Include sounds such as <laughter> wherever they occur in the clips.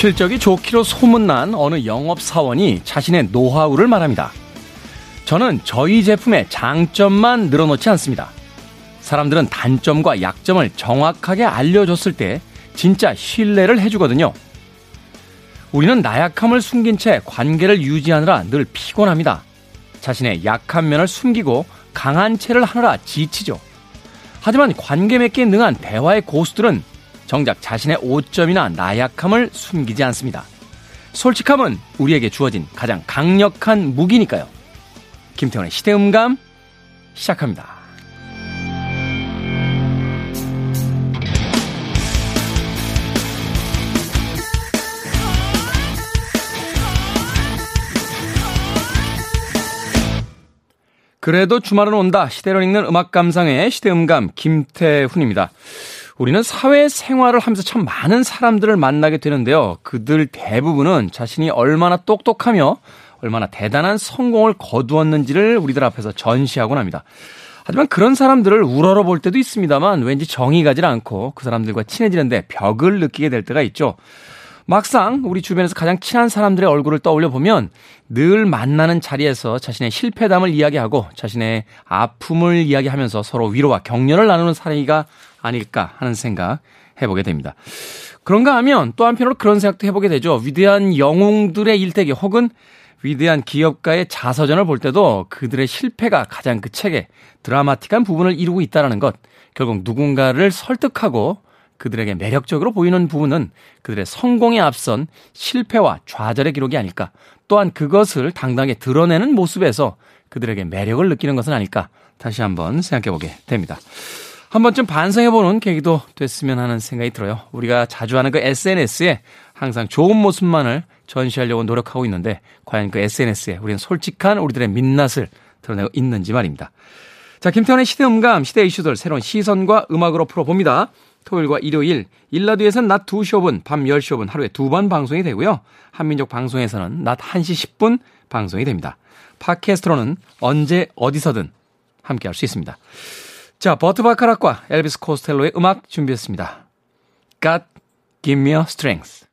실적이 좋기로 소문난 어느 영업사원이 자신의 노하우를 말합니다. 저는 저희 제품의 장점만 늘어놓지 않습니다. 사람들은 단점과 약점을 정확하게 알려줬을 때 진짜 신뢰를 해주거든요. 우리는 나약함을 숨긴 채 관계를 유지하느라 늘 피곤합니다. 자신의 약한 면을 숨기고 강한 채를 하느라 지치죠. 하지만 관계 맺기에 능한 대화의 고수들은 정작 자신의 오점이나 나약함을 숨기지 않습니다. 솔직함은 우리에게 주어진 가장 강력한 무기니까요. 김태원의 시대음감 시작합니다. 그래도 주말은 온다. 시대를 읽는 음악 감상의 시대음감 김태훈입니다. 우리는 사회 생활을 하면서 참 많은 사람들을 만나게 되는데요. 그들 대부분은 자신이 얼마나 똑똑하며 얼마나 대단한 성공을 거두었는지를 우리들 앞에서 전시하곤 합니다. 하지만 그런 사람들을 우러러 볼 때도 있습니다만 왠지 정이 가질 않고 그 사람들과 친해지는데 벽을 느끼게 될 때가 있죠. 막상 우리 주변에서 가장 친한 사람들의 얼굴을 떠올려 보면 늘 만나는 자리에서 자신의 실패담을 이야기하고 자신의 아픔을 이야기하면서 서로 위로와 격려를 나누는 사이가 아닐까 하는 생각 해보게 됩니다. 그런가 하면 또 한편으로 그런 생각도 해보게 되죠. 위대한 영웅들의 일대기 혹은 위대한 기업가의 자서전을 볼 때도 그들의 실패가 가장 그 책의 드라마틱한 부분을 이루고 있다는 것. 결국 누군가를 설득하고 그들에게 매력적으로 보이는 부분은 그들의 성공에 앞선 실패와 좌절의 기록이 아닐까. 또한 그것을 당당하게 드러내는 모습에서 그들에게 매력을 느끼는 것은 아닐까. 다시 한번 생각해 보게 됩니다. 한 번쯤 반성해보는 계기도 됐으면 하는 생각이 들어요. 우리가 자주 하는 그 SNS에 항상 좋은 모습만을 전시하려고 노력하고 있는데 과연 그 SNS에 우리는 솔직한 우리들의 민낯을 드러내고 있는지 말입니다. 자, 김태원의 시대 음감, 시대 이슈들 새로운 시선과 음악으로 풀어봅니다. 토요일과 일요일, 일라디오에서는 낮 2시 5분, 밤 10시 5분 하루에 두 번 방송이 되고요. 한민족 방송에서는 낮 1시 10분 방송이 됩니다. 팟캐스트로는 언제 어디서든 함께 할 수 있습니다. 자, 버트 바카락과 엘비스 코스텔로의 음악 준비했습니다. God, give me a strength.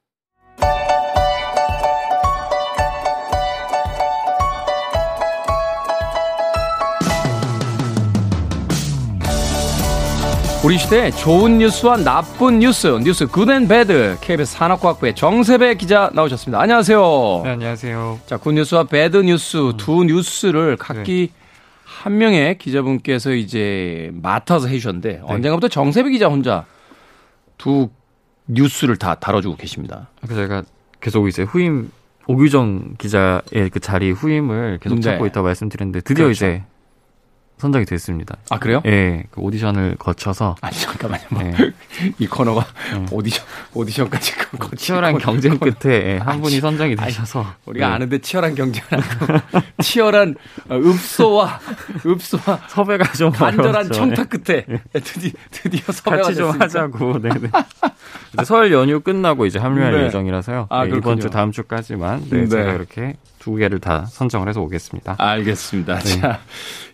우리 시대의 좋은 뉴스와 나쁜 뉴스, news good and bad, KBS 산업과학부의 정세배 기자 나오셨습니다. 안녕하세요. 네, 안녕하세요. 자, good news와 bad news 음. 두 뉴스를 각기 네. 한 명의 기자분께서 이제 맡아서 해주셨는데 네. 언젠가부터 정세배 기자 혼자 두 뉴스를 다 다뤄주고 계십니다. 그래서 제가 계속 이제 후임 오규정 기자의 그 자리 후임을 계속 찾고 네. 있다고 말씀드렸는데 드디어 그렇죠. 이제 선정이 됐습니다. 아 그래요? 예, 그 오디션을 거쳐서 아니 잠깐만요. 뭐. 예. <laughs> 이 코너가 예. 오디션 오디션까지 그 치열한 경쟁 코너. 끝에 예, 한 아니, 분이 선정이 되셔서 우리가 네. 아는데 치열한 경쟁을 하고 <laughs> 치열한 어, 읍소와 읍소와 섭외가 좀 간절한. 청탁 끝에 예. 드디, 드디어 섭외가 같이 좀 하자고. <laughs> 네, 네. 설 연휴 끝나고 이제 합류할 네. 예정이라서요. 아, 네, 이번 주 다음 주까지만 네, 네. 제가 이렇게 두 개를 다 선정을 해서 오겠습니다. 알겠습니다. 네. 자,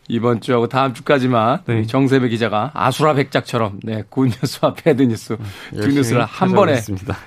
이번 주하고 다음 주까지만 네. 정세배 기자가 아수라 백작처럼 네, 굿뉴스와 배드뉴스 두 뉴스를 한 번에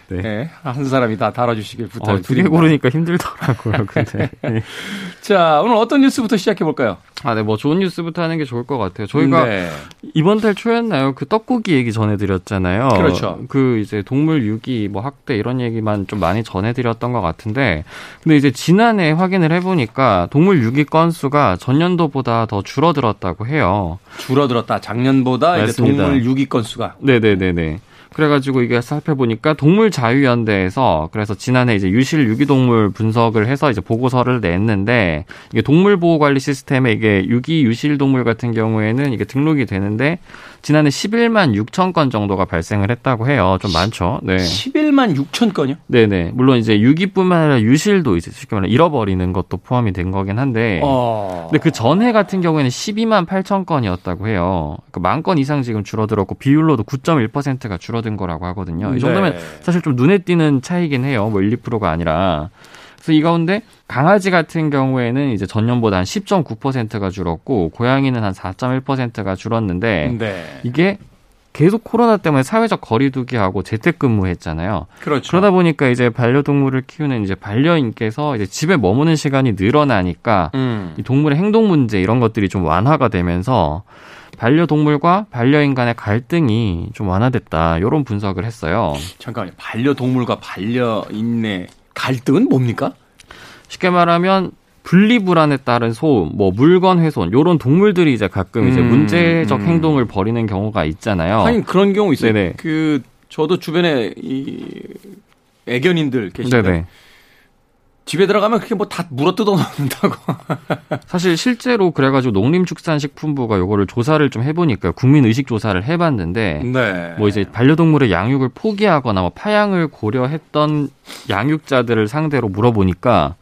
네. 네. 한 사람이 다 다뤄주시길 부탁드립니다. 어, 두개 고르니까 힘들더라고요. 근데. 네. <laughs> 자, 오늘 어떤 뉴스부터 시작해 볼까요? 아, 네, 뭐 좋은 뉴스부터 하는 게 좋을 것 같아요. 저희가 네. 이번 달 초였나요? 그 떡국이 얘기 전해드렸잖아요. 그렇죠. 그 이제 동물 유기, 뭐 학대 이런 얘기만 좀 많이 전해드렸던 것 같은데, 근데 이제 지난해 확인을 해보니까 동물 유기 건수가 전년도보다 더 줄어들었다고 해요. 줄어들었다. 작년보다 이제 동물 유기 건수가. 네 네 네 네. 그래가지고 이게 살펴보니까 동물자유연대에서 그래서 지난해 이제 유실 유기동물 분석을 해서 이제 보고서를 냈는데 이게 동물보호관리 시스템에 이게 유기 유실 동물 같은 경우에는 이게 등록이 되는데 지난해 11만 6천 건 정도가 발생을 했다고 해요. 좀 많죠. 네. 11만 6천 건요? 네네. 물론 이제 유기뿐만 아니라 유실도 이제 쉽게 말해 잃어버리는 것도 포함이 된 거긴 한데. 어... 근데 그 전해 같은 경우에는 12만 8천 건이었다고 해요. 그러니까 만건 이상 지금 줄어들었고 비율로도 9.1%가 줄어 든 거라고 하거든요. 이 정도면 네. 사실 좀 눈에 띄는 차이긴 해요. 뭐 1, 2%가 아니라. 그래서 이 가운데 강아지 같은 경우에는 이제 전년보다 한 10.9%가 줄었고 고양이는 한 4.1%가 줄었는데 네. 이게 계속 코로나 때문에 사회적 거리두기하고 재택근무했잖아요. 그렇죠. 그러다 보니까 이제 반려동물을 키우는 이제 반려인께서 이제 집에 머무는 시간이 늘어나니까 음. 이 동물의 행동 문제 이런 것들이 좀 완화가 되면서 반려동물과 반려인 간의 갈등이 좀 완화됐다. 이런 분석을 했어요. 잠깐만요. 반려동물과 반려인의 갈등은 뭡니까? 쉽게 말하면 분리불안에 따른 소음, 뭐 물건 훼손 요런 동물들이 이제 가끔 이제 음, 문제적 음. 행동을 벌이는 경우가 있잖아요. 아니 그런 경우 있어요. 네네. 그 저도 주변에 이 애견인들 계시잖아요. 집에 들어가면 그렇게 뭐 다 물어 뜯어 놓는다고. <laughs> 사실 실제로 그래가지고 농림축산식품부가 요거를 조사를 좀 해보니까 국민의식 조사를 해봤는데, 네. 뭐 이제 반려동물의 양육을 포기하거나 뭐 파양을 고려했던 양육자들을 상대로 물어보니까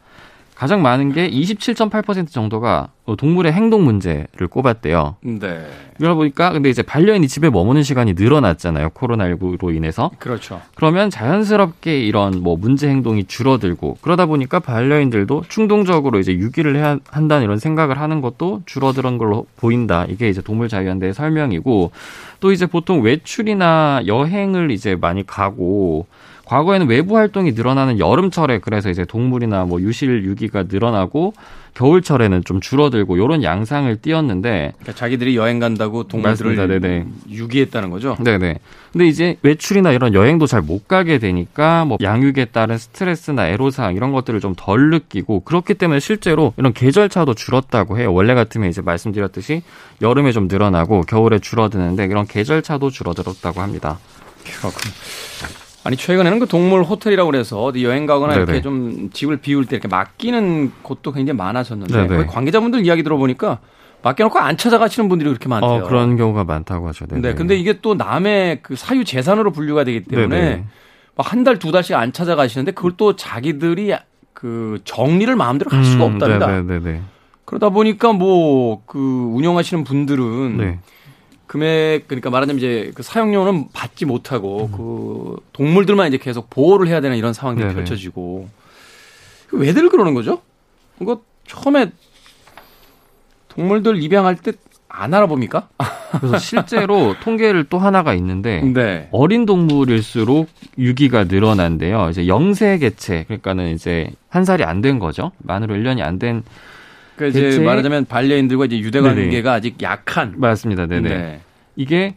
가장 많은 게 27.8% 정도가 동물의 행동 문제를 꼽았대요. 네. 그러다 보니까 근데 이제 반려인이 집에 머무는 시간이 늘어났잖아요. 코로나19로 인해서. 그렇죠. 그러면 자연스럽게 이런 뭐 문제 행동이 줄어들고 그러다 보니까 반려인들도 충동적으로 이제 유기를 해야 한다는 이런 생각을 하는 것도 줄어드는 걸로 보인다. 이게 이제 동물 자유연대의 설명이고 또 이제 보통 외출이나 여행을 이제 많이 가고 과거에는 외부 활동이 늘어나는 여름철에 그래서 이제 동물이나 뭐 유실 유기가 늘어나고 겨울철에는 좀 줄어들고 이런 양상을 띄었는데 그러니까 자기들이 여행 간다고 동물들을 네네. 유기했다는 거죠. 네네. 근데 이제 외출이나 이런 여행도 잘 못 가게 되니까 뭐 양육에 따른 스트레스나 애로사항 이런 것들을 좀 덜 느끼고 그렇기 때문에 실제로 이런 계절차도 줄었다고 해요. 원래 같으면 이제 말씀드렸듯이 여름에 좀 늘어나고 겨울에 줄어드는데 이런 계절차도 줄어들었다고 합니다. 그렇군. 아니 최근에는 그 동물 호텔이라고 그래서 여행 가거나 네네. 이렇게 좀 집을 비울 때 이렇게 맡기는 곳도 굉장히 많아졌는데 거기 관계자분들 이야기 들어보니까 맡겨놓고 안 찾아가시는 분들이 그렇게 많대요. 어, 그런 경우가 많다고 하죠. 네네. 네, 근데 이게 또 남의 그 사유 재산으로 분류가 되기 때문에 한 달 두 달씩 안 찾아가시는데 그걸 또 자기들이 그 정리를 마음대로 할 수가 음, 없답니다. 네네네. 그러다 보니까 뭐 그 운영하시는 분들은 네. 금액 그러니까 말하자면 이제 그 사용료는 받지 못하고 음. 그 동물들만 이제 계속 보호를 해야 되는 이런 상황들이 네네. 펼쳐지고 왜들 그러는 거죠? 이거 처음에 동물들 입양할 때 안 알아봅니까? <laughs> 그래서 실제로 통계를 또 하나가 있는데 네. 어린 동물일수록 유기가 늘어난대요. 이제 영세 개체 그러니까는 이제 한 살이 안 된 거죠. 만으로 1년이 안 된 그러니까 이제 말하자면 반려인들과 이제 유대 관계가 아직 약한 맞습니다. 네네. 네. 이게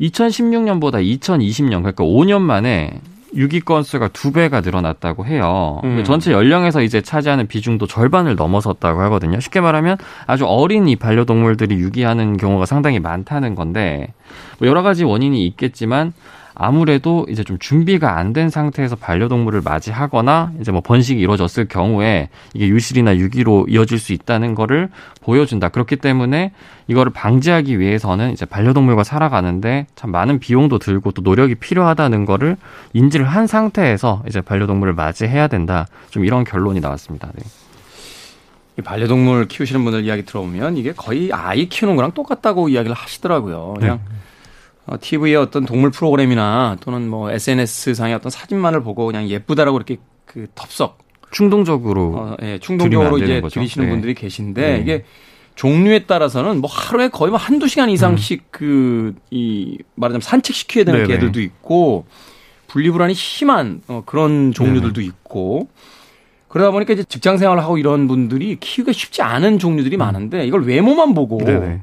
2016년보다 2020년 그러니까 5년 만에 유기 건수가 두 배가 늘어났다고 해요. 음. 전체 연령에서 이제 차지하는 비중도 절반을 넘어섰다고 하거든요. 쉽게 말하면 아주 어린 이 반려동물들이 유기하는 경우가 상당히 많다는 건데 뭐 여러 가지 원인이 있겠지만 아무래도 이제 좀 준비가 안 된 상태에서 반려동물을 맞이하거나 이제 뭐 번식이 이루어졌을 경우에 이게 유실이나 유기로 이어질 수 있다는 거를 보여준다. 그렇기 때문에 이거를 방지하기 위해서는 이제 반려동물과 살아가는데 참 많은 비용도 들고 또 노력이 필요하다는 거를 인지를 한 상태에서 이제 반려동물을 맞이해야 된다. 좀 이런 결론이 나왔습니다. 네. 반려동물 키우시는 분들 이야기 들어보면 이게 거의 아이 키우는 거랑 똑같다고 이야기를 하시더라고요. 그냥 네. 어, TV의 어떤 동물 프로그램이나 또는 뭐 SNS 상의 어떤 사진만을 보고 그냥 예쁘다라고 이렇게 그 덥석 충동적으로 어, 예, 충동적으로 이제 거죠? 들이시는 네. 분들이 계신데 네. 이게 종류에 따라서는 뭐 하루에 거의 뭐 한두 시간 이상씩 음. 그이 말하자면 산책시켜야 되는 네네. 개들도 있고 분리불안이 심한 어, 그런 종류들도 네네. 있고 그러다 보니까 이제 직장 생활을 하고 이런 분들이 키우기가 쉽지 않은 종류들이 음. 많은데 이걸 외모만 보고 네네.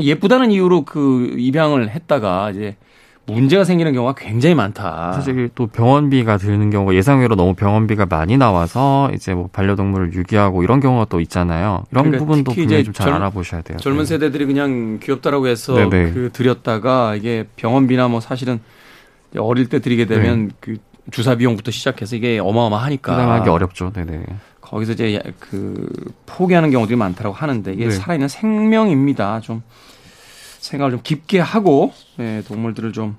예쁘다는 이유로 그 입양을 했다가 이제 문제가 생기는 경우가 굉장히 많다. 사실 또 병원비가 드는 경우가 예상외로 너무 병원비가 많이 나와서 이제 뭐 반려동물을 유기하고 이런 경우가 또 있잖아요. 이런 그러니까 부분도 분명히 좀 잘 알아보셔야 돼요. 젊은 네. 세대들이 그냥 귀엽다라고 해서 네네. 그 들였다가 이게 병원비나 뭐 사실은 어릴 때 드리게 되면 네. 그 주사 비용부터 시작해서 이게 어마어마하니까 부담하기 어렵죠. 네네. 거기서 이제 그 포기하는 경우들이 많다라고 하는데 이게 네. 살아있는 생명입니다. 좀 생각을 좀 깊게 하고 네, 동물들을 좀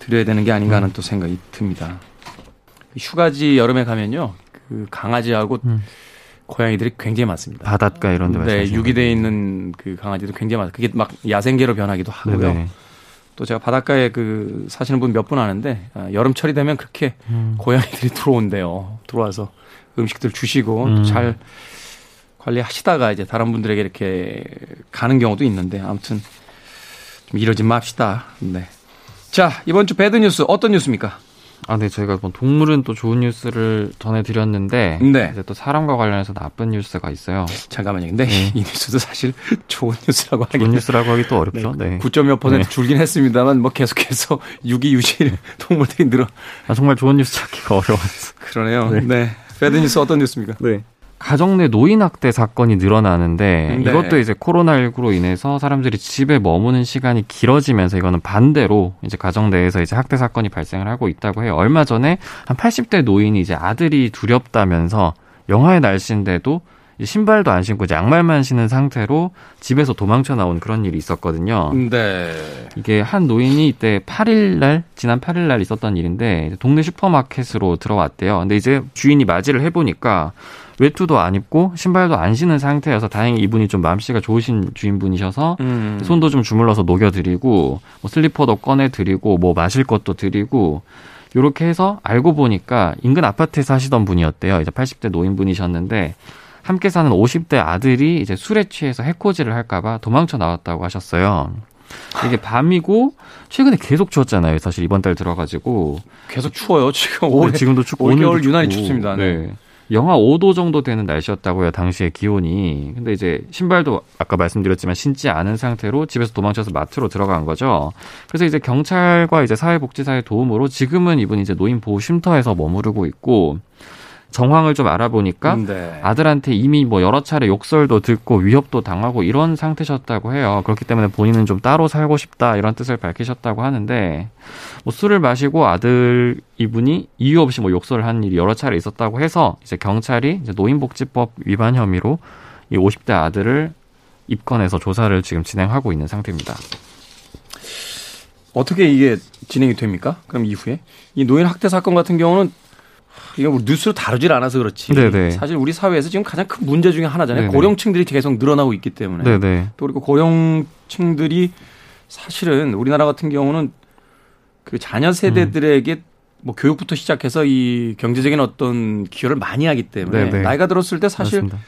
드려야 되는 게 아닌가 하는 음. 또 생각이 듭니다. 휴가지 여름에 가면요. 그 강아지하고 음. 고양이들이 굉장히 많습니다. 바닷가 이런 데 네, 유기되어 있는 그 강아지도 굉장히 많아요. 그게 막 야생개로 변하기도 하고요. 네네. 또 제가 바닷가에 그 사시는 분 몇 분 아는데 아, 여름철이 되면 그렇게 음. 고양이들이 들어온대요. 들어와서 음식들 주시고 음. 잘 관리하시다가 이제 다른 분들에게 이렇게 가는 경우도 있는데 아무튼 이러지 맙시다. 네. 자, 이번 주 bad news 어떤 뉴스입니까? 아, 네, 저희가 뭐 동물은 또 좋은 뉴스를 전해드렸는데, 네. 이제 또 사람과 관련해서 나쁜 뉴스가 있어요. 잠깐만요. 근데 네. 이 뉴스도 사실 <laughs> 좋은 뉴스라고 하기 좋은 뉴스라고 하기 또 어렵죠. 네. 네. 9.몇 퍼센트 네. 줄긴 했습니다만, 뭐 계속해서 <laughs> 유기 유실 <laughs> 동물들이 늘어. 아, 정말 좋은 뉴스 찾기가 어려웠어. 그러네요. 네. 네. bad news 어떤 뉴스입니까? 네. 가정 내 노인 학대 사건이 늘어나는데 네. 이것도 이제 코로나19로 인해서 사람들이 집에 머무는 시간이 길어지면서 이거는 반대로 이제 가정 내에서 이제 학대 사건이 발생을 하고 있다고 해요. 얼마 전에 한 80대 노인이 이제 아들이 두렵다면서 영하의 날씨인데도 신발도 안 신고 양말만 신은 상태로 집에서 도망쳐 나온 그런 일이 있었거든요. 네. 이게 한 노인이 이때 8일 날 지난 8일 날 있었던 일인데 동네 슈퍼마켓으로 들어왔대요. 근데 이제 주인이 맞이를 해 보니까 외투도 안 입고 신발도 안 신은 상태여서 다행히 이분이 좀 마음씨가 좋으신 주인분이셔서 음. 손도 좀 주물러서 녹여드리고 뭐 슬리퍼도 꺼내드리고 뭐 마실 것도 드리고 요렇게 해서 알고 보니까 인근 아파트에서 하시던 분이었대요. 이제 80대 노인분이셨는데 함께 사는 50대 아들이 이제 술에 취해서 해코지를 할까봐 도망쳐 나왔다고 하셨어요. 이게 밤이고 최근에 계속 추웠잖아요. 사실 이번 달 들어가지고 계속 추워요. 지금 네, 지금도 춥고 오늘 유난히 춥습니다. 네. 네. 영하 5도 정도 되는 날씨였다고요, 당시의 기온이. 근데 이제 신발도 아까 말씀드렸지만 신지 않은 상태로 집에서 도망쳐서 마트로 들어간 거죠. 그래서 이제 경찰과 이제 사회복지사의 도움으로 지금은 이분이 이제 노인 보호 쉼터에서 머무르고 있고 정황을 좀 알아보니까 네. 아들한테 이미 뭐 여러 차례 욕설도 듣고 위협도 당하고 이런 상태셨다고 해요. 그렇기 때문에 본인은 좀 따로 살고 싶다 이런 뜻을 밝히셨다고 하는데 뭐 술을 마시고 아들 이분이 이유 없이 뭐 욕설을 한 일이 여러 차례 있었다고 해서 이제 경찰이 이제 노인복지법 위반 혐의로 이 50대 아들을 입건해서 조사를 지금 진행하고 있는 상태입니다. 어떻게 이게 진행이 됩니까? 그럼 이후에 이 노인 학대 사건 같은 경우는 이게 우리 뉴스로 다루질 않아서 그렇지. 네네. 사실 우리 사회에서 지금 가장 큰 문제 중에 하나잖아요. 네네. 고령층들이 계속 늘어나고 있기 때문에. 네네. 또 그리고 고령층들이 사실은 우리나라 같은 경우는 그 자녀 세대들에게 음. 뭐 교육부터 시작해서 이 경제적인 어떤 기여를 많이 하기 때문에 네네. 나이가 들었을 때 사실 맞습니다.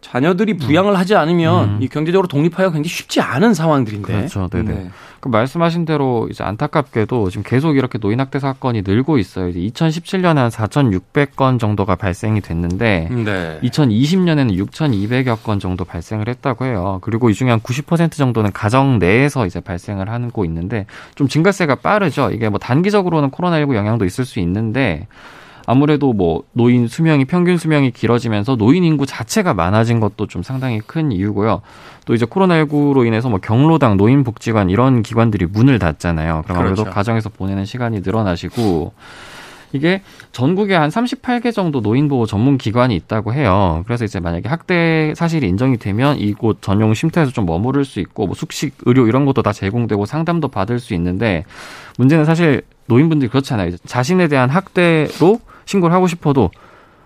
자녀들이 부양을 하지 않으면 음. 이 경제적으로 독립하기가 굉장히 쉽지 않은 상황들인데. 그렇죠. 네네. 네. 그 말씀하신 대로 이제 안타깝게도 지금 계속 이렇게 노인 학대 사건이 늘고 있어요. 이제 2017년에 한 4,600건 정도가 발생이 됐는데 네. 2020년에는 6,200여 건 정도 발생을 했다고 해요. 그리고 이 중에 한 90% 정도는 가정 내에서 이제 발생을 하고 있는데 좀 증가세가 빠르죠. 이게 뭐 단기적으로는 코로나19 영향도 있을 수 있는데 아무래도 뭐 노인 수명이 평균 수명이 길어지면서 노인 인구 자체가 많아진 것도 좀 상당히 큰 이유고요. 또 이제 코로나19로 인해서 뭐 경로당, 노인복지관 이런 기관들이 문을 닫잖아요. 그럼 아무래도 그렇죠. 가정에서 보내는 시간이 늘어나시고 이게 전국에 한 38개 정도 노인보호 전문 기관이 있다고 해요. 그래서 이제 만약에 학대 사실이 인정이 되면 이곳 전용 쉼터에서 좀 머무를 수 있고 뭐 숙식, 의료 이런 것도 다 제공되고 상담도 받을 수 있는데 문제는 사실 노인분들이 그렇잖아요. 자신에 대한 학대로 신고를 하고 싶어도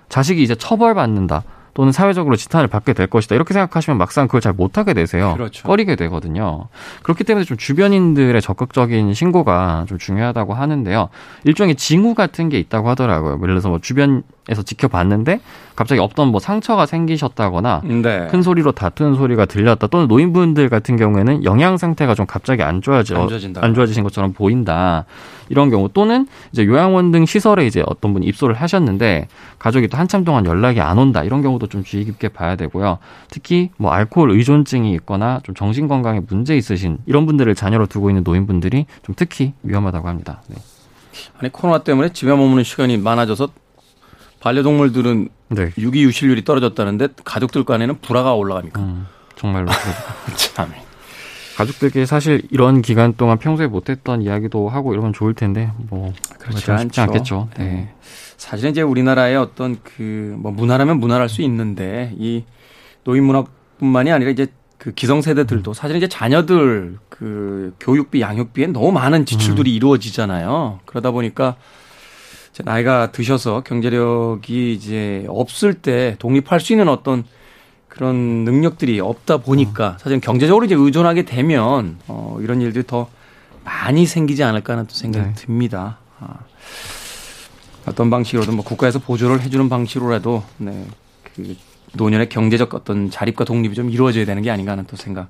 자식이 이제 처벌받는다. 또는 사회적으로 지탄을 받게 될 것이다. 이렇게 생각하시면 막상 그걸 잘 못하게 되세요. 그렇죠. 꺼리게 되거든요. 그렇기 때문에 좀 주변인들의 적극적인 신고가 좀 중요하다고 하는데요. 일종의 징후 같은 게 있다고 하더라고요. 예를 들어서 뭐 주변 에서 지켜봤는데 갑자기 없던 뭐 상처가 생기셨다거나 네. 큰 소리로 다투는 소리가 들렸다. 또는 노인분들 같은 경우에는 영양 상태가 좀 갑자기 안 좋아져 안, 안 좋아지신 것처럼 보인다. 이런 경우 또는 이제 요양원 등 시설에 이제 어떤 분이 입소를 하셨는데 가족이 또 한참 동안 연락이 안 온다. 이런 경우도 좀 주의 깊게 봐야 되고요. 특히 뭐 알코올 의존증이 있거나 좀 정신 건강에 문제 있으신 이런 분들을 자녀로 두고 있는 노인분들이 좀 특히 위험하다고 합니다. 네. 아니 코로나 때문에 집에 머무는 시간이 많아져서 반려동물들은 네. 유기 유실률이 떨어졌다는데 가족들 간에는 불화가 올라갑니까? 음, 정말로 <laughs> 참. 가족들께 사실 이런 기간 동안 평소에 못했던 이야기도 하고 이러면 좋을 텐데 뭐 그렇지 않지 않겠죠. 네. 네. 사실은 이제 우리나라의 어떤 그 뭐 문화라면 문화랄 수 있는데 이 노인 문화뿐만이 아니라 이제 그 기성 세대들도 사실은 이제 자녀들 그 교육비 양육비에 너무 많은 지출들이 음. 이루어지잖아요. 그러다 보니까 나이가 드셔서 경제력이 이제 없을 때 독립할 수 있는 어떤 그런 능력들이 없다 보니까 음. 사실 경제적으로 이제 의존하게 되면 어 이런 일들이 더 많이 생기지 않을까 하는 또 생각이 네. 듭니다. 아. 어떤 방식으로든 뭐 국가에서 보조를 해주는 방식으로라도 네, 그 노년의 경제적 어떤 자립과 독립이 좀 이루어져야 되는 게 아닌가 하는 또 생각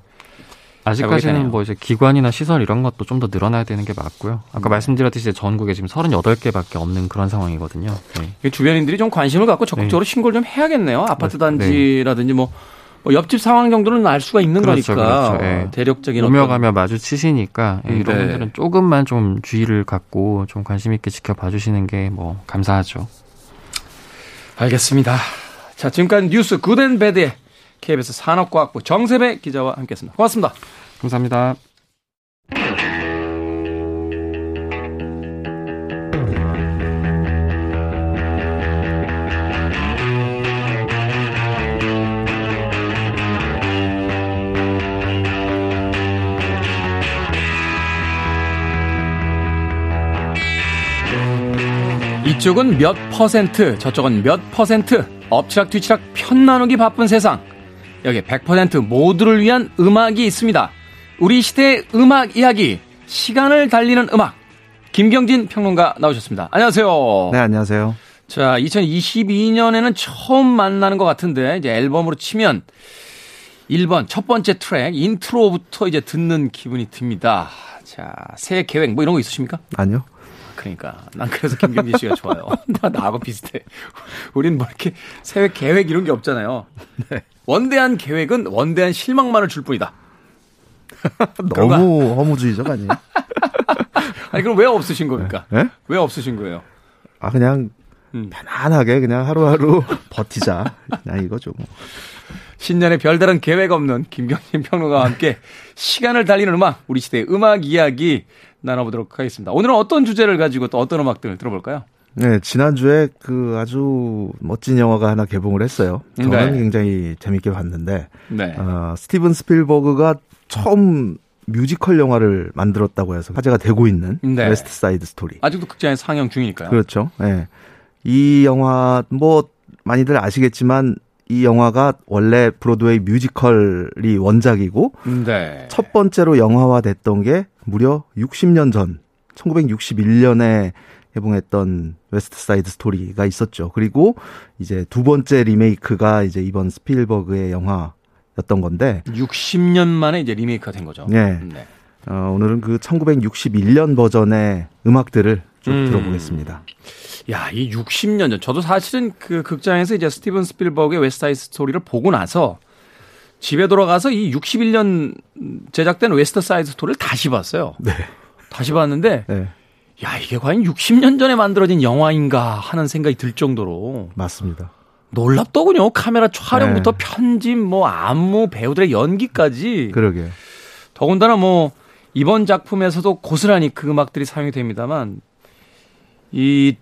아직까지는 뭐 이제 기관이나 시설 이런 것도 좀 더 늘어나야 되는 게 맞고요. 아까 음. 말씀드렸듯이 전국에 지금 38개밖에 없는 그런 상황이거든요. 네. 주변인들이 좀 관심을 갖고 적극적으로 네. 신고를 좀 해야겠네요. 아파트 네. 단지라든지 뭐, 뭐 옆집 상황 정도는 알 수가 있는 그렇죠, 거니까 그렇죠. 네. 대력적인 오며 가며 마주치시니까 네. 이런 분들은 조금만 좀 주의를 갖고 좀 관심 있게 지켜봐 주시는 게 뭐 감사하죠. 알겠습니다. 자 지금까지 뉴스 굿앤배드의 KBS 산업과학부 정세배 기자와 함께했습니다. 고맙습니다. 감사합니다. 이쪽은 몇 퍼센트, 저쪽은 몇 퍼센트, 엎치락뒤치락 편 나누기 바쁜 세상. 여기 100% 모두를 위한 음악이 있습니다. 우리 시대의 음악 이야기, 시간을 달리는 음악. 김경진 평론가 나오셨습니다. 안녕하세요. 네, 안녕하세요. 자, 2022년에는 처음 만나는 것 같은데, 이제 앨범으로 치면 1번, 첫 번째 트랙, 인트로부터 이제 듣는 기분이 듭니다. 자, 새 계획 뭐 이런 거 있으십니까? 아니요. 그러니까 난 그래서 김경진 씨가 좋아요. <laughs> 나 나하고 비슷해. 우린 뭐 이렇게 새해 계획 이런 게 없잖아요. 네. 원대한 계획은 원대한 실망만을 줄 뿐이다. <laughs> 너무 허무주의적 아니에요? <laughs> 아니 그럼 왜 없으신 겁니까? 네? 왜 없으신 거예요? 아 그냥 음. 편안하게 그냥 하루하루 버티자. 그냥 이거죠 뭐. 신년에 별다른 계획 없는 김경진 평론가와 함께 시간을 달리는 음악, 우리 시대의 음악 이야기 나눠보도록 하겠습니다. 오늘은 어떤 주제를 가지고 또 어떤 음악들을 들어볼까요? 네, 지난주에 그 아주 멋진 영화가 하나 개봉을 했어요. 저는 네. 굉장히 재밌게 봤는데, 네. 어, 스티븐 스필버그가 처음 뮤지컬 영화를 만들었다고 해서 화제가 되고 있는 네. 웨스트 사이드 스토리. 아직도 극장에 상영 중이니까요. 그렇죠. 네. 이 영화 뭐 많이들 아시겠지만 이 영화가 원래 브로드웨이 뮤지컬이 원작이고 네. 첫 번째로 영화화됐던 게 무려 60년 전 1961년에 개봉했던 웨스트 사이드 스토리가 있었죠. 그리고 이제 두 번째 리메이크가 이제 이번 스필버그의 영화였던 건데 60년 만에 이제 리메이크가 된 거죠. 네. 네. 어, 오늘은 그 1961년 버전의 음악들을 쭉 음. 들어보겠습니다. 야, 이 60년 전 저도 사실은 그 극장에서 이제 스티븐 스필버그의 웨스트 사이드 스토리를 보고 나서 집에 돌아가서 이 61년 제작된 웨스트 사이드 스토리를 다시 봤어요. 네. 다시 봤는데 네. 야, 이게 과연 60년 전에 만들어진 영화인가 하는 생각이 들 정도로. 맞습니다. 놀랍더군요. 카메라 촬영부터 네. 편집, 뭐, 안무, 배우들의 연기까지. 그러게. 더군다나 뭐, 이번 작품에서도 고스란히 그 음악들이 사용이 됩니다만, 이,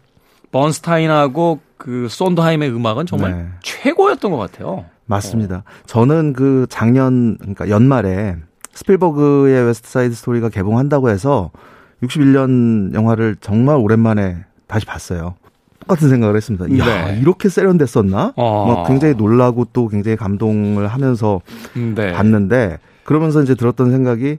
번스타인하고 그 손드하임의 음악은 정말 네. 최고였던 것 같아요. 맞습니다. 어. 저는 그 작년, 그러니까 연말에 스필버그의 웨스트 사이드 스토리가 개봉한다고 해서 61년 영화를 정말 오랜만에 다시 봤어요. 똑같은 생각을 했습니다. 이야, 네. 이렇게 세련됐었나? 어. 막 굉장히 놀라고 또 굉장히 감동을 하면서 네. 봤는데 그러면서 이제 들었던 생각이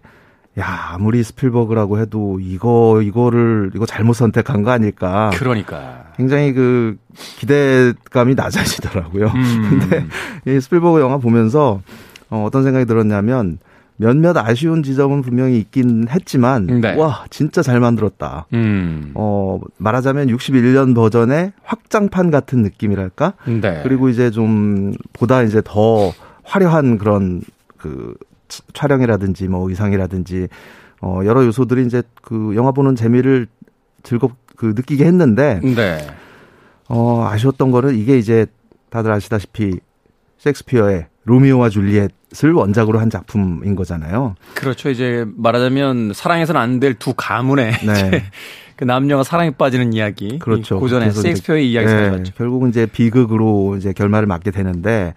야, 아무리 스필버그라고 해도 이거 이거를 이거 잘못 선택한 거 아닐까? 그러니까. 굉장히 그 기대감이 낮아지더라고요. 음. <laughs> 근데 이 스필버그 영화 보면서 어, 어떤 생각이 들었냐면 몇몇 아쉬운 지점은 분명히 있긴 했지만 네. 와 진짜 잘 만들었다. 음. 어 말하자면 61년 버전의 확장판 같은 느낌이랄까. 네. 그리고 이제 좀 보다 이제 더 화려한 그런 그 촬영이라든지 뭐 의상이라든지 어 여러 요소들이 이제 그 영화 보는 재미를 즐겁 그 느끼게 했는데 네. 어 아쉬웠던 거는 이게 이제 다들 아시다시피 섹스피어의 로미오와 줄리엣을 원작으로 한 작품인 거잖아요. 그렇죠. 이제 말하자면 사랑해서는 안 될 두 가문의 네. <laughs> 그 남녀가 사랑에 빠지는 이야기. 그렇죠. 고전의 섹스피어의 이야기가 네, 결국은 이제 비극으로 이제 결말을 맞게 되는데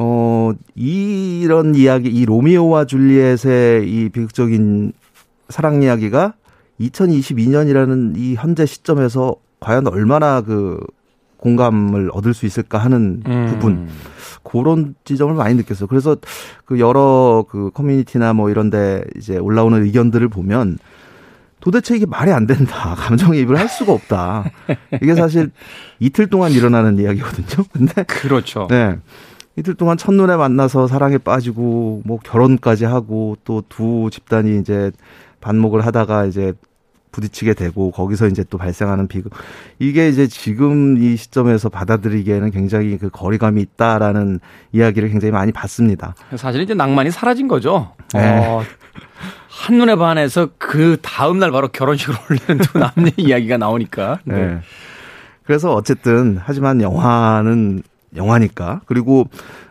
어 이런 이야기 이 로미오와 줄리엣의 이 비극적인 사랑 이야기가 2022년이라는 이 현재 시점에서 과연 얼마나 그 공감을 얻을 수 있을까 하는 음. 부분 그런 지점을 많이 느꼈어요. 그래서 그 여러 그 커뮤니티나 뭐 이런데 이제 올라오는 의견들을 보면 도대체 이게 말이 안 된다. <laughs> 감정이입을 할 수가 없다. 이게 사실 이틀 동안 일어나는 이야기거든요. 근데 그렇죠. 네. 이틀 동안 첫눈에 만나서 사랑에 빠지고 뭐 결혼까지 하고 또 두 집단이 이제 반목을 하다가 이제 부딪히게 되고 거기서 이제 또 발생하는 비극 이게 이제 지금 이 시점에서 받아들이기에는 굉장히 그 거리감이 있다라는 이야기를 굉장히 많이 받습니다. 사실 이제 낭만이 사라진 거죠. 네. 어, 한눈에 반해서 그 다음 날 바로 결혼식을 올리는 두 남녀 <laughs> 이야기가 나오니까. 네. 네. 그래서 어쨌든 하지만 영화는 영화니까 그리고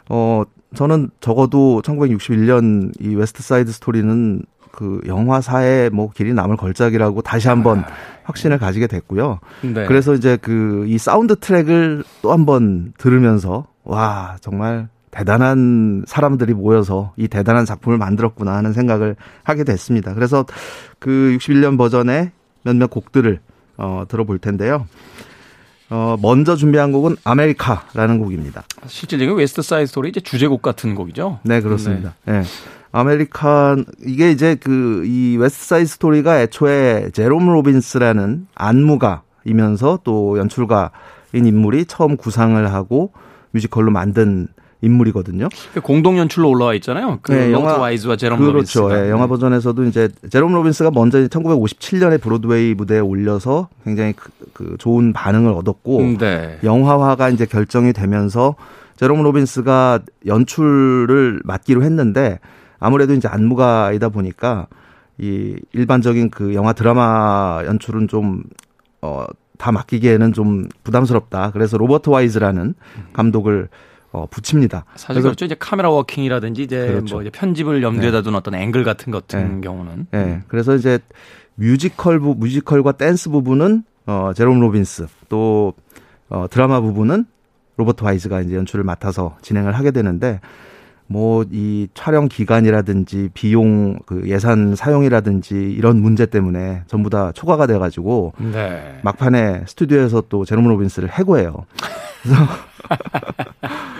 어 저는 적어도 1961년 이 웨스트 사이드 스토리는 그 영화사에 뭐 길이 남을 걸작이라고 다시 한번 확신을 가지게 됐고요. 네. 그래서 이제 그 이 사운드 트랙을 또 한번 들으면서 와 정말 대단한 사람들이 모여서 이 대단한 작품을 만들었구나 하는 생각을 하게 됐습니다. 그래서 그 61년 버전의 몇몇 곡들을 어, 들어볼 텐데요. 어, 먼저 준비한 곡은 아메리카라는 곡입니다. 실질적인 웨스트 사이드 스토리 이제 주제곡 같은 곡이죠. 네, 그렇습니다. 네. 네. 아메리칸 이게 이제 그 이 웨스트 사이드 스토리가 애초에 제롬 로빈스라는 안무가이면서 또 연출가인 인물이 처음 구상을 하고 뮤지컬로 만든 인물이거든요. 그 공동 연출로 올라와 있잖아요. 그 네, 영화 와이즈와 제롬 그렇죠. 로빈스가. 네, 영화 버전에서도 이제 제롬 로빈스가 먼저 1957년에 브로드웨이 무대에 올려서 굉장히 그, 그 좋은 반응을 얻었고 음, 네. 영화화가 이제 결정이 되면서 제롬 로빈스가 연출을 맡기로 했는데 아무래도 이제 안무가이다 보니까 이 일반적인 그 영화 드라마 연출은 좀 어, 다 맡기기에는 좀 부담스럽다. 그래서 로버트 와이즈라는 감독을 어, 붙입니다. 사실 그렇죠. 이제 카메라 워킹이라든지 이제 그렇죠. 뭐 이제 편집을 염두에다 둔 네. 어떤 앵글 같은 같은 네. 경우는. 네. 그래서 이제 뮤지컬 부 뮤지컬과 댄스 부분은 어, 제롬 로빈스 또 어, 드라마 부분은 로버트 와이즈가 이제 연출을 맡아서 진행을 하게 되는데 뭐 이 촬영 기간이라든지 비용 그 예산 사용이라든지 이런 문제 때문에 전부 다 초과가 돼 가지고 네. 막판에 스튜디오에서 또 제롬 로빈스를 해고해요. 그래서 <laughs>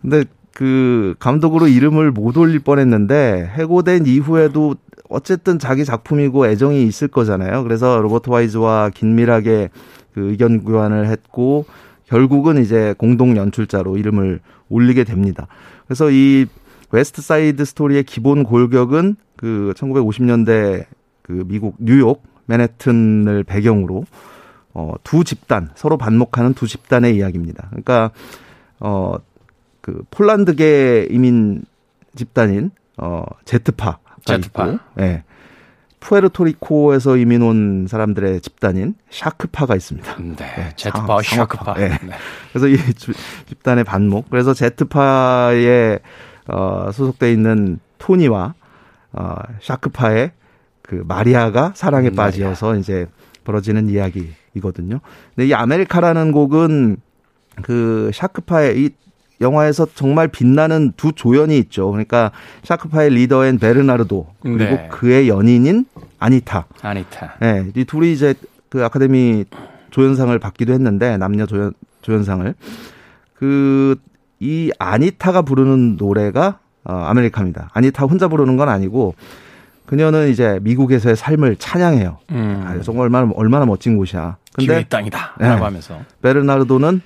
근데 그 감독으로 이름을 못 올릴 뻔했는데 해고된 이후에도 어쨌든 자기 작품이고 애정이 있을 거잖아요. 그래서 로버트 와이즈와 긴밀하게 그 의견 교환을 했고 결국은 이제 공동 연출자로 이름을 올리게 됩니다. 그래서 이 웨스트 사이드 스토리의 기본 골격은 그 1950년대 그 미국 뉴욕 맨해튼을 배경으로 어, 두 집단, 서로 반목하는 두 집단의 이야기입니다. 그러니까, 어, 그 폴란드계 이민 집단인, 어, 제트파. 제트파. 있고, 예. 푸에르토리코에서 이민 온 사람들의 집단인 샤크파가 있습니다. 네. 네. 제트파와 샤크파. 네. 네. 그래서 이 집단의 반목. 그래서 제트파에 어, 소속돼 있는 토니와 어, 샤크파의 그 마리아가 사랑에 음, 빠지어서 이제 벌어지는 이야기 이거든요. 근데 이 아메리카라는 곡은 그 샤크파의 이 영화에서 정말 빛나는 두 조연이 있죠. 그러니까 샤크파의 리더인 베르나르도 그리고 네. 그의 연인인 아니타. 아니타. 네, 이 둘이 이제 그 아카데미 조연상을 받기도 했는데 남녀 조연 조연상을 그 이 아니타가 부르는 노래가 어, 아메리카입니다. 아니타 혼자 부르는 건 아니고 그녀는 이제 미국에서의 삶을 찬양해요. 음. 아, 정말 얼마나 얼마나 멋진 곳이야. 근데 땅이다라고 네. 하면서 베르나르도는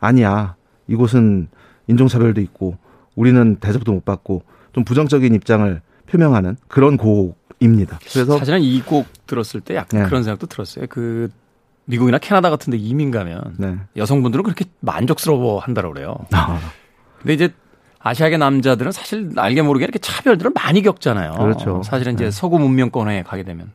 아니야. 이곳은 인종차별도 있고 우리는 대접도 못 받고 좀 부정적인 입장을 표명하는 그런 곡입니다. 그래서 사실은 이 곡 들었을 때 약간 네. 그런 생각도 들었어요. 그 미국이나 캐나다 같은데 이민 가면 네. 여성분들은 그렇게 만족스러워 한다고 그래요. 아. 근데 이제 아시아계 남자들은 사실 알게 모르게 이렇게 차별들을 많이 겪잖아요. 그렇죠. 사실은 이제 네. 서구 문명권에 가게 되면.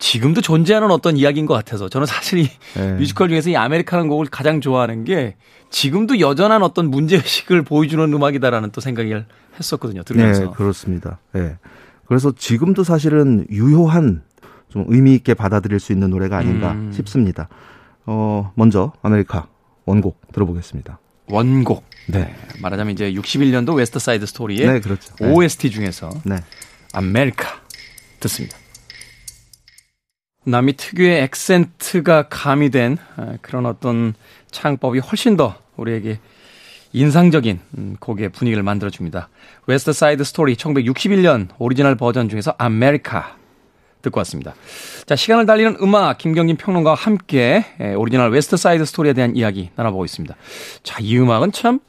네. 지금도 존재하는 어떤 이야기인 것 같아서 저는 사실 이 네. 뮤지컬 중에서 이 아메리카는 곡을 가장 좋아하는 게 지금도 여전한 어떤 문제의식을 보여주는 음악이다라는 또 생각을 했었거든요. 들으면서. 네, 그렇습니다. 네. 그래서 지금도 사실은 유효한 좀 의미 있게 받아들일 수 있는 노래가 아닌가 음. 싶습니다. 어, 먼저 아메리카 원곡 들어보겠습니다. 원곡. 네. 말하자면 이제 61년도 West Side Story의 네, 그렇죠. OST 중에서 네. 아메리카 듣습니다. 남미 특유의 액센트가 가미된 아, 그런 어떤 창법이 훨씬 더 우리에게 인상적인 음, 곡의 분위기를 만들어줍니다. West Side Story 1961년 오리지널 버전 중에서 아메리카 듣고 왔습니다. 자, 시간을 달리는 음악 김경진 평론가와 함께 오리지널 West Side Story에 대한 이야기 나눠보고 있습니다. 자, 이 음악은 참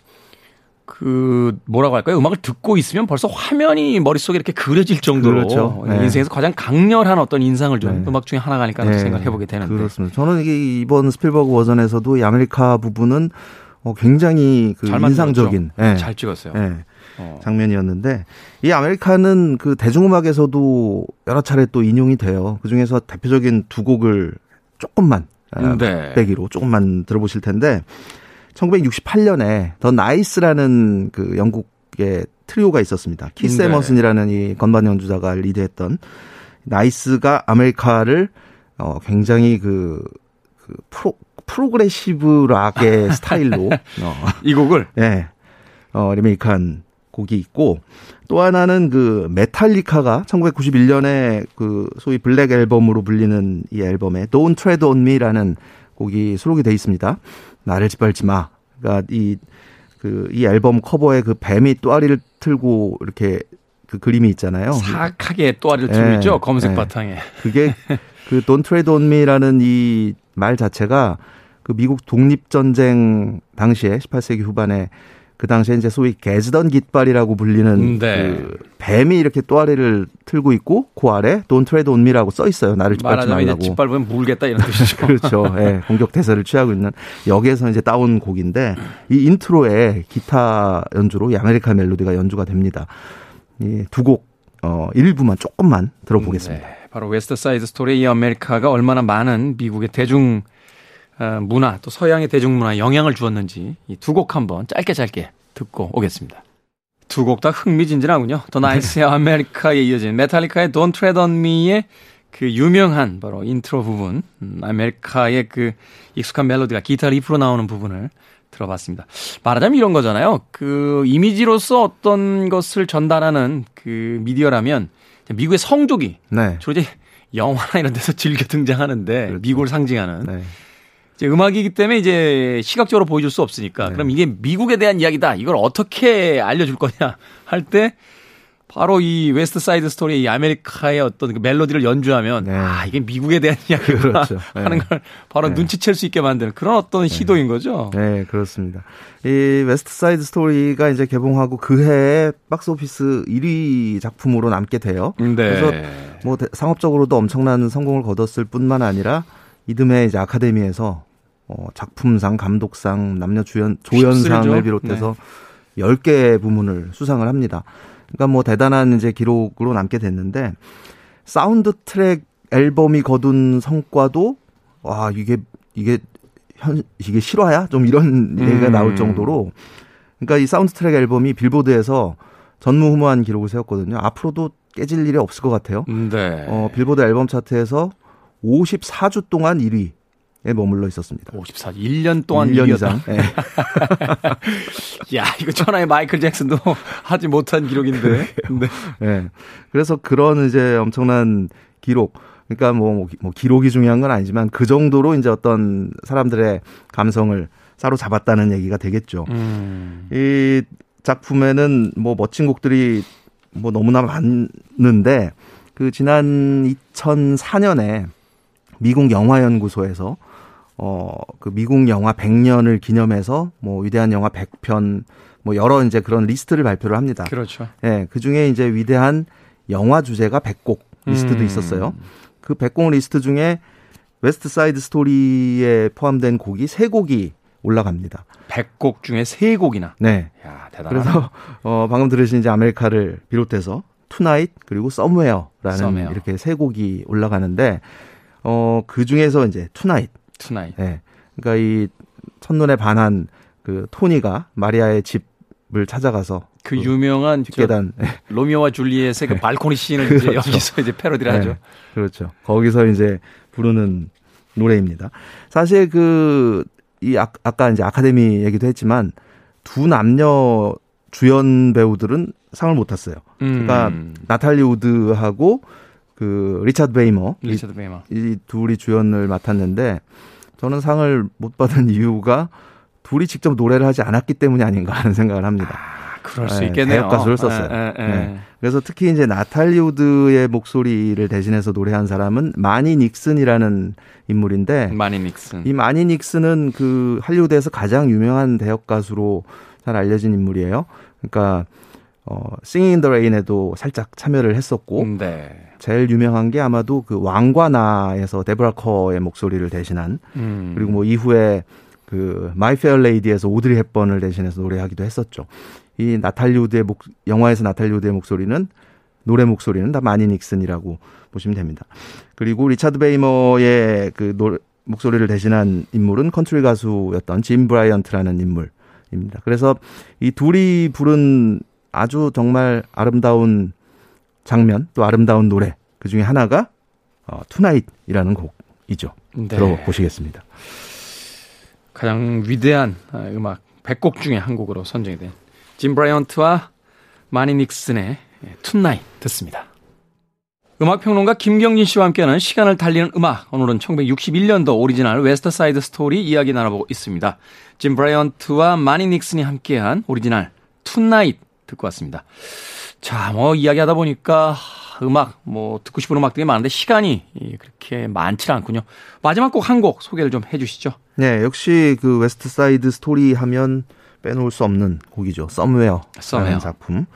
그 뭐라고 할까요? 음악을 듣고 있으면 벌써 화면이 머릿속에 이렇게 그려질 정도로 그렇죠. 네. 인생에서 가장 강렬한 어떤 인상을 준 네. 음악 중에 하나가 아닐까 네. 생각을 해보게 되는데 그렇습니다. 저는 이게 이번 스필버그 버전에서도 이 아메리카 부분은 어, 굉장히 그 인상적인 네. 잘 찍었어요. 네. 어. 장면이었는데 이 아메리카는 그 대중음악에서도 여러 차례 또 인용이 돼요. 그 중에서 대표적인 두 곡을 조금만 아, 네. 맛빼기로 조금만 들어보실 텐데 1968년에 더 나이스라는 그 영국의 트리오가 있었습니다. 키스 네. 에머슨이라는 이 건반 연주자가 리드했던 나이스가 아메리카를 어 굉장히 그, 그 프로 progressive rock의 <laughs> 스타일로 어. 이 곡을 예. 네, 어 리메이크한 곡이 있고 또 하나는 그 메탈리카가 1991년에 그 소위 블랙 앨범으로 불리는 이 앨범에 Don't Tread on Me라는 곡이 수록이 돼 있습니다. 나를 짓밟지 마. 그러니까 이, 그, 이 앨범 커버에 그 뱀이 또아리를 틀고 이렇게 그 그림이 있잖아요. 사악하게 또아리를 틀고 네, 있죠. 검색 네. 바탕에. 그게 그 Don't Tread on Me라는 이 말 자체가 그 미국 독립전쟁 당시에 18세기 후반에 그 당시에 이제 소위 개즈던 깃발이라고 불리는 음, 네. 그 뱀이 이렇게 또아리를 틀고 있고 그 아래 Don't Tread on Me라고 써 있어요. 나를 짓밟지 말라고. 짓밟으면 물겠다 이런 <laughs> 뜻이죠. 그렇죠. 예, 네, 공격 태세를 취하고 있는 여기에서 이제 따온 곡인데 이 인트로에 기타 연주로 이 아메리카 멜로디가 연주가 됩니다. 이 두 곡 어, 일부만 조금만 들어보겠습니다. 네, 바로 West Side Story 이 아메리카가 얼마나 많은 미국의 대중 어, 문화 또 서양의 대중문화에 영향을 주었는지 이 두 곡 한번 짧게 짧게 듣고 오겠습니다. 두 곡 다 흥미진진하군요. 더 나이스의 아메리카에 이어진 메탈리카의 Don't Tread on Me의 그 유명한 바로 인트로 부분, 음, 아메리카의 그 익숙한 멜로디가 기타 riff로 나오는 부분을 들어봤습니다. 말하자면 이런 거잖아요. 그 이미지로서 어떤 것을 전달하는 그 미디어라면 미국의 성조기 네. 주로 이제 영화나 이런 데서 <laughs> 즐겨 등장하는데 그렇죠. 미국을 상징하는 네. 이제 음악이기 때문에 이제 시각적으로 보여줄 수 없으니까 네. 그럼 이게 미국에 대한 이야기다. 이걸 어떻게 알려줄 거냐 할 때 바로 이 West Side Story의 이 아메리카의 어떤 그 멜로디를 연주하면 네. 아 이게 미국에 대한 <laughs> 이야기구나 그렇죠. 네. 하는 걸 바로 네. 눈치챌 수 있게 만드는 그런 어떤 네. 시도인 거죠. 네 그렇습니다. 이 West Side Story가 이제 개봉하고 그해 박스 오피스 1위 작품으로 남게 돼요. 네. 그래서 뭐 상업적으로도 엄청난 성공을 거뒀을 뿐만 아니라 이듬해 이제 아카데미에서 어, 작품상, 감독상, 남녀 주연 조연상을 비롯해서 네. 10개 부문을 수상을 합니다. 그러니까 뭐 대단한 이제 기록으로 남게 됐는데 사운드 트랙 앨범이 거둔 성과도 와 이게 이게 현 이게 실화야? 좀 이런 얘기가 음. 나올 정도로 그러니까 이 사운드 트랙 앨범이 빌보드에서 전무후무한 기록을 세웠거든요. 앞으로도 깨질 일이 없을 것 같아요. 네. 어, 빌보드 앨범 차트에서 54주 동안 1위 에 머물러 있었습니다. 54, 1년 동안 1년 이상. 네. <laughs> 야, 이거 천하의 마이클 잭슨도 <laughs> 하지 못한 기록인데. 네. 네. 그래서 그런 이제 엄청난 기록. 그러니까 뭐, 뭐, 뭐 기록이 중요한 건 아니지만 그 정도로 이제 어떤 사람들의 감성을 사로잡았다는 얘기가 되겠죠. 음. 이 작품에는 뭐 멋진 곡들이 뭐 너무나 많은데 그 지난 2004년에 미국 영화연구소에서 어, 그 미국 영화 100년을 기념해서 뭐 위대한 영화 100편 뭐 여러 이제 그런 리스트를 발표를 합니다. 그렇죠. 예, 네, 그 중에 이제 위대한 영화 주제가 100곡 리스트도 음. 있었어요. 그 100곡 리스트 중에 West Side Story에 포함된 곡이 3곡이 올라갑니다. 100곡 중에 3곡이나. 네. 야, 대단하다. 그래서 어 방금 들으신 이제 아메리카를 비롯해서 Tonight 그리고 Somewhere라는 Somewhere. 이렇게 세 곡이 올라가는데 어, 그 중에서 이제 Tonight. Tonight. 네. 그러니까 이 첫눈에 반한 그 토니가 마리아의 집을 찾아가서 그, 그 유명한 계단 로미오와 줄리엣의 그 발코니 씬을 그렇죠. 이제 여기서 이제 패러디를 네. 하죠. 그렇죠. 거기서 이제 부르는 노래입니다. 사실 그 이 아, 아까 이제 아카데미 얘기도 했지만 두 남녀 주연 배우들은 상을 못 탔어요. 그러니까 음. 나탈리 우드하고 그 리차드 베이머, 리차드 베이머 이, 이 둘이 주연을 맡았는데 저는 상을 못 받은 <laughs> 이유가 둘이 직접 노래를 하지 않았기 때문이 아닌가 하는 생각을 합니다. 아, 그럴 수 네, 있겠네요. 대역 가수를 썼어요. 에, 에, 에. 네. 그래서 특히 이제 나탈리 우드의 목소리를 대신해서 노래한 사람은 마니 닉슨이라는 인물인데 마니 닉슨. 이 마니 닉슨은 그 할리우드에서 가장 유명한 대역 가수로 잘 알려진 인물이에요. 그러니까 어, in the Rain에도 살짝 참여를 했었고, 네. 제일 유명한 게 아마도 그 왕과 나에서 데브라 커의 목소리를 대신한, 음. 그리고 뭐 이후에 그 My Fair Lady에서 오드리 헵번을 대신해서 노래하기도 했었죠. 이 나탈리 우드의 목, 영화에서 나탈리 우드의 목소리는 노래 목소리는 다 마니 닉슨이라고 보시면 됩니다. 그리고 리차드 베이머의 그 노래, 목소리를 대신한 인물은 컨트리 가수였던 짐 브라이언트라는 인물입니다. 그래서 이 둘이 부른 아주 정말 아름다운 장면 또 아름다운 노래 그 중에 하나가 어, Tonight이라는 곡이죠. 네. 들어보시겠습니다. 가장 위대한 음악 100곡 중에 한 곡으로 선정이 된 짐 브라이언트와 마니 닉슨의 Tonight 듣습니다. 음악평론가 김경진 씨와 함께하는 시간을 달리는 음악. 오늘은 1961년도 오리지널 West Side Story 이야기 나눠보고 있습니다. 짐 브라이언트와 마니 닉슨이 함께한 오리지널 Tonight 듣고 왔습니다. 자, 뭐 이야기하다 보니까 음악 뭐 듣고 싶은 음악들이 많은데 시간이 그렇게 많지 않군요. 마지막 곡 한곡 소개를 좀 해주시죠. 네, 역시 그 West Side Story 하면 빼놓을 수 없는 곡이죠. 썸웨어. 썸웨어 작품.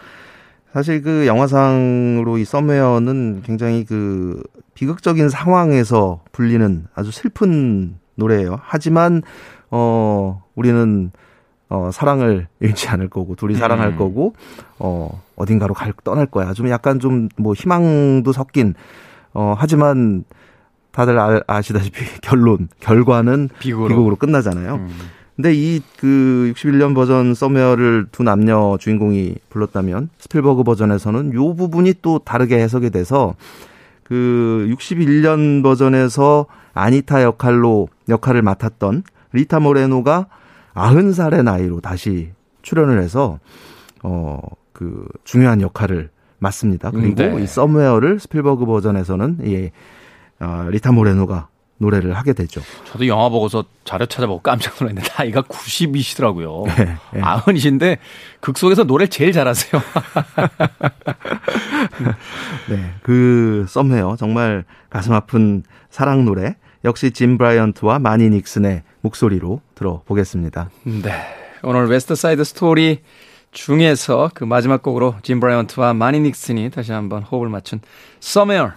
사실 그 영화상으로 이 썸웨어는 굉장히 그 비극적인 상황에서 불리는 아주 슬픈 노래예요. 하지만 어 우리는 어, 사랑을 잃지 않을 거고, 둘이 사랑할 음. 거고, 어, 어딘가로 갈, 떠날 거야. 좀 약간 좀 뭐 희망도 섞인, 어, 하지만 다들 아, 아시다시피 <laughs> 결론, 결과는 비극으로, 비극으로 끝나잖아요. 음. 근데 이 그 61년 버전 Somewhere를 두 남녀 주인공이 불렀다면 스필버그 버전에서는 요 부분이 또 다르게 해석이 돼서 그 61년 버전에서 아니타 역할로 역할을 맡았던 리타 모레노가 아흔 살의 나이로 다시 출연을 해서 어 그 중요한 역할을 맡습니다. 그리고 네. 이 Somewhere를 스필버그 버전에서는 이 어, 리타 모레노가 노래를 하게 되죠. 저도 영화 보고서 자료 찾아보고 깜짝 놀랐는데 나이가 90이시더라고요. 네, 네. 아흔이신데 극 속에서 노래를 제일 잘하세요. <laughs> 네, 그 Somewhere 정말 가슴 아픈 사랑 노래 역시 짐 브라이언트와 마니 닉슨의 목소리로 들어보겠습니다. 네. 오늘 West Side Story 중에서 그 마지막 곡으로 짐 브라이언트와 마니 닉슨이 다시 한번 호흡을 맞춘 Somewhere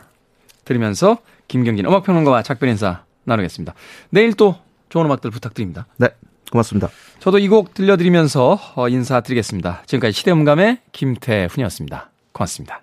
들으면서 김경진 음악평론가와 작별 인사 나누겠습니다. 내일 또 좋은 음악들 부탁드립니다. 네. 고맙습니다. 저도 이 곡 들려드리면서 어, 인사드리겠습니다. 지금까지 시대음감의 김태훈이었습니다. 고맙습니다.